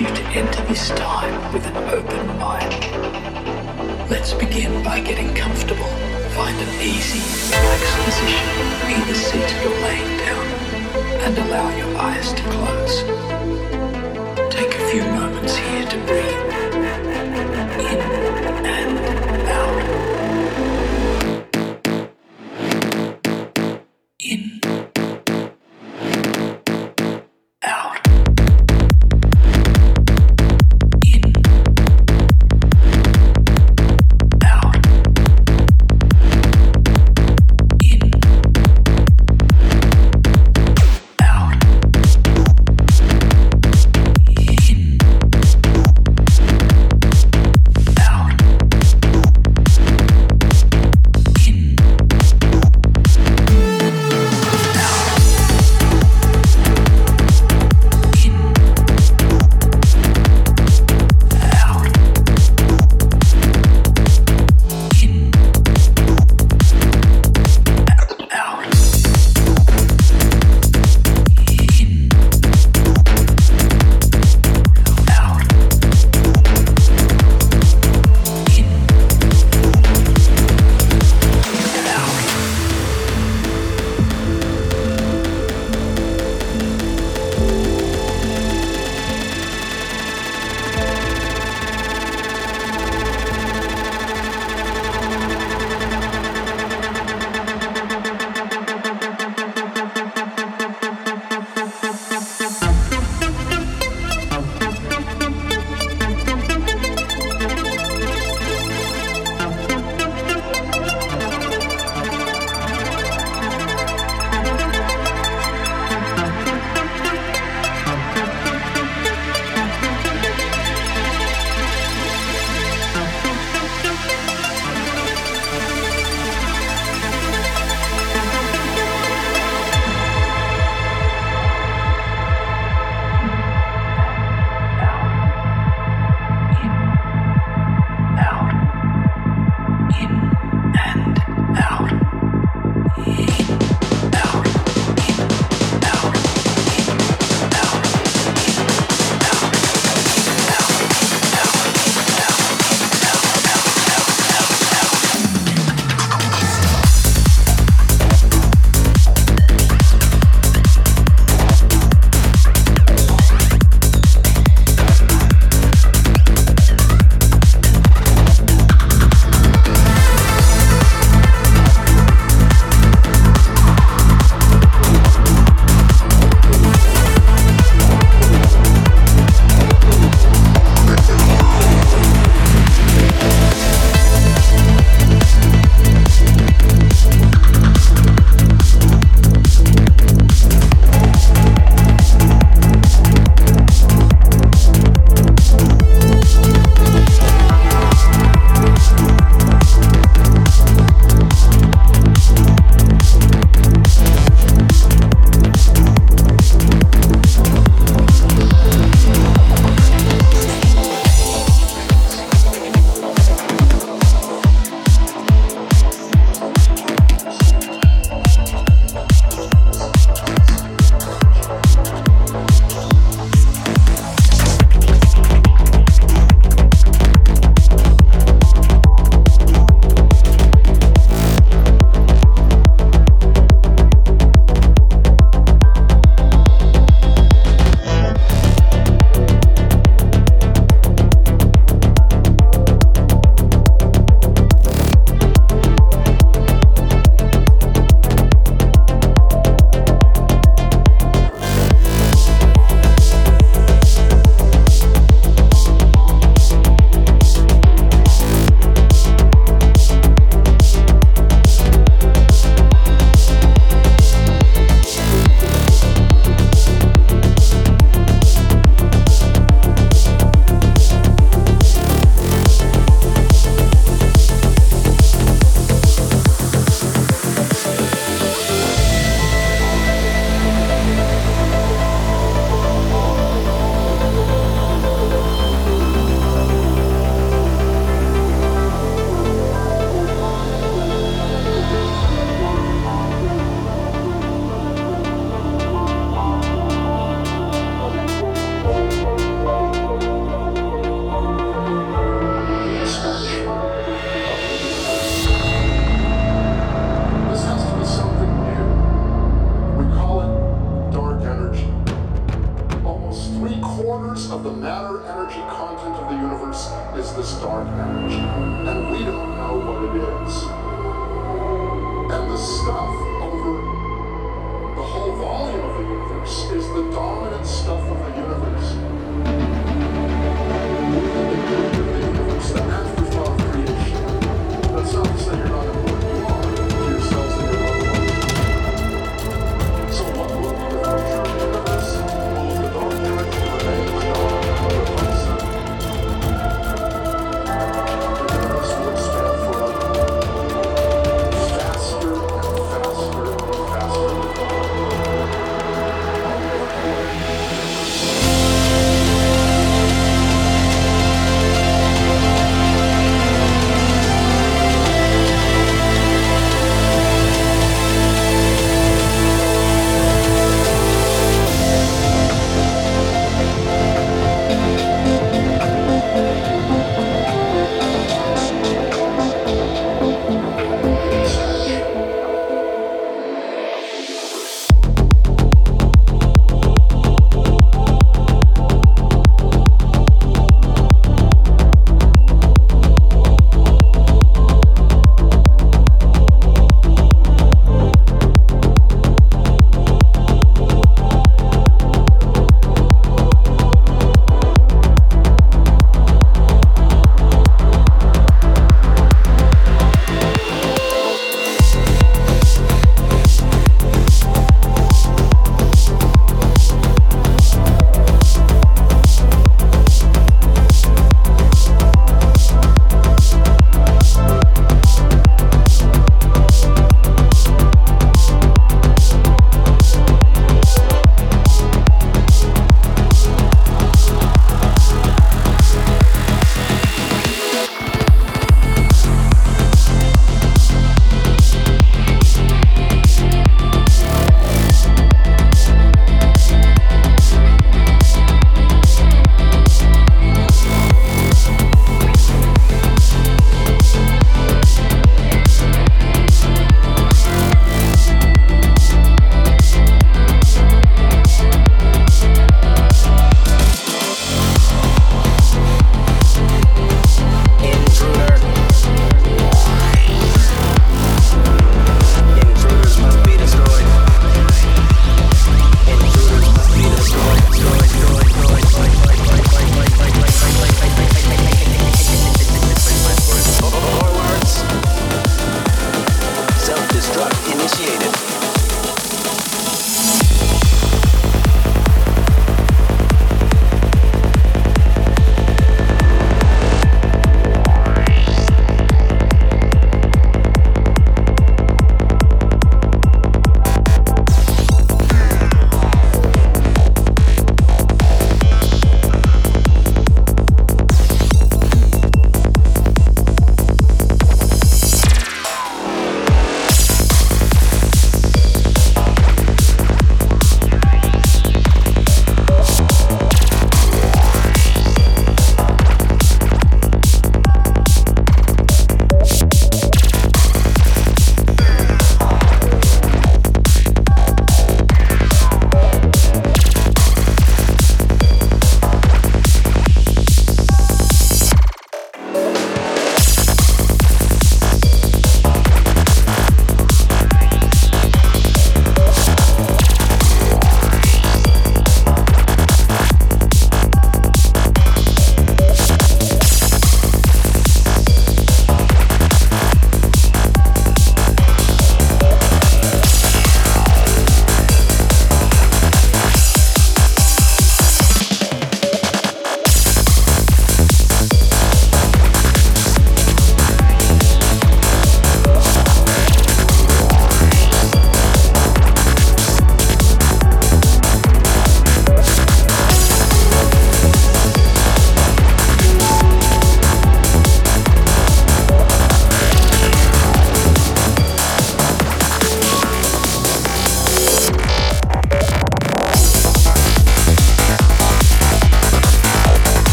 you to enter this time with an open mind. Let's begin by getting comfortable. Find an easy, relaxed position, either seated or laying down, and allow your eyes to close. Take a few moments here to breathe.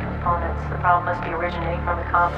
Components. The problem must be originating from the comp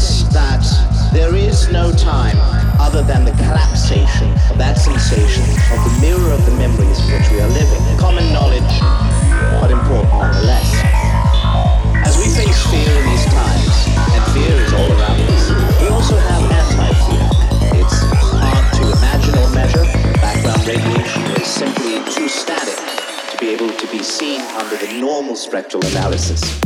panel. There is no time other than the collapsation of that sensation of the mirror of the memories in which we are living. Common knowledge, but important nonetheless. As we face fear in these times, and fear is all around us, we also have anti-fear. It's hard to imagine or measure. Background radiation is simply too static to be able to be seen under the normal spectral analysis.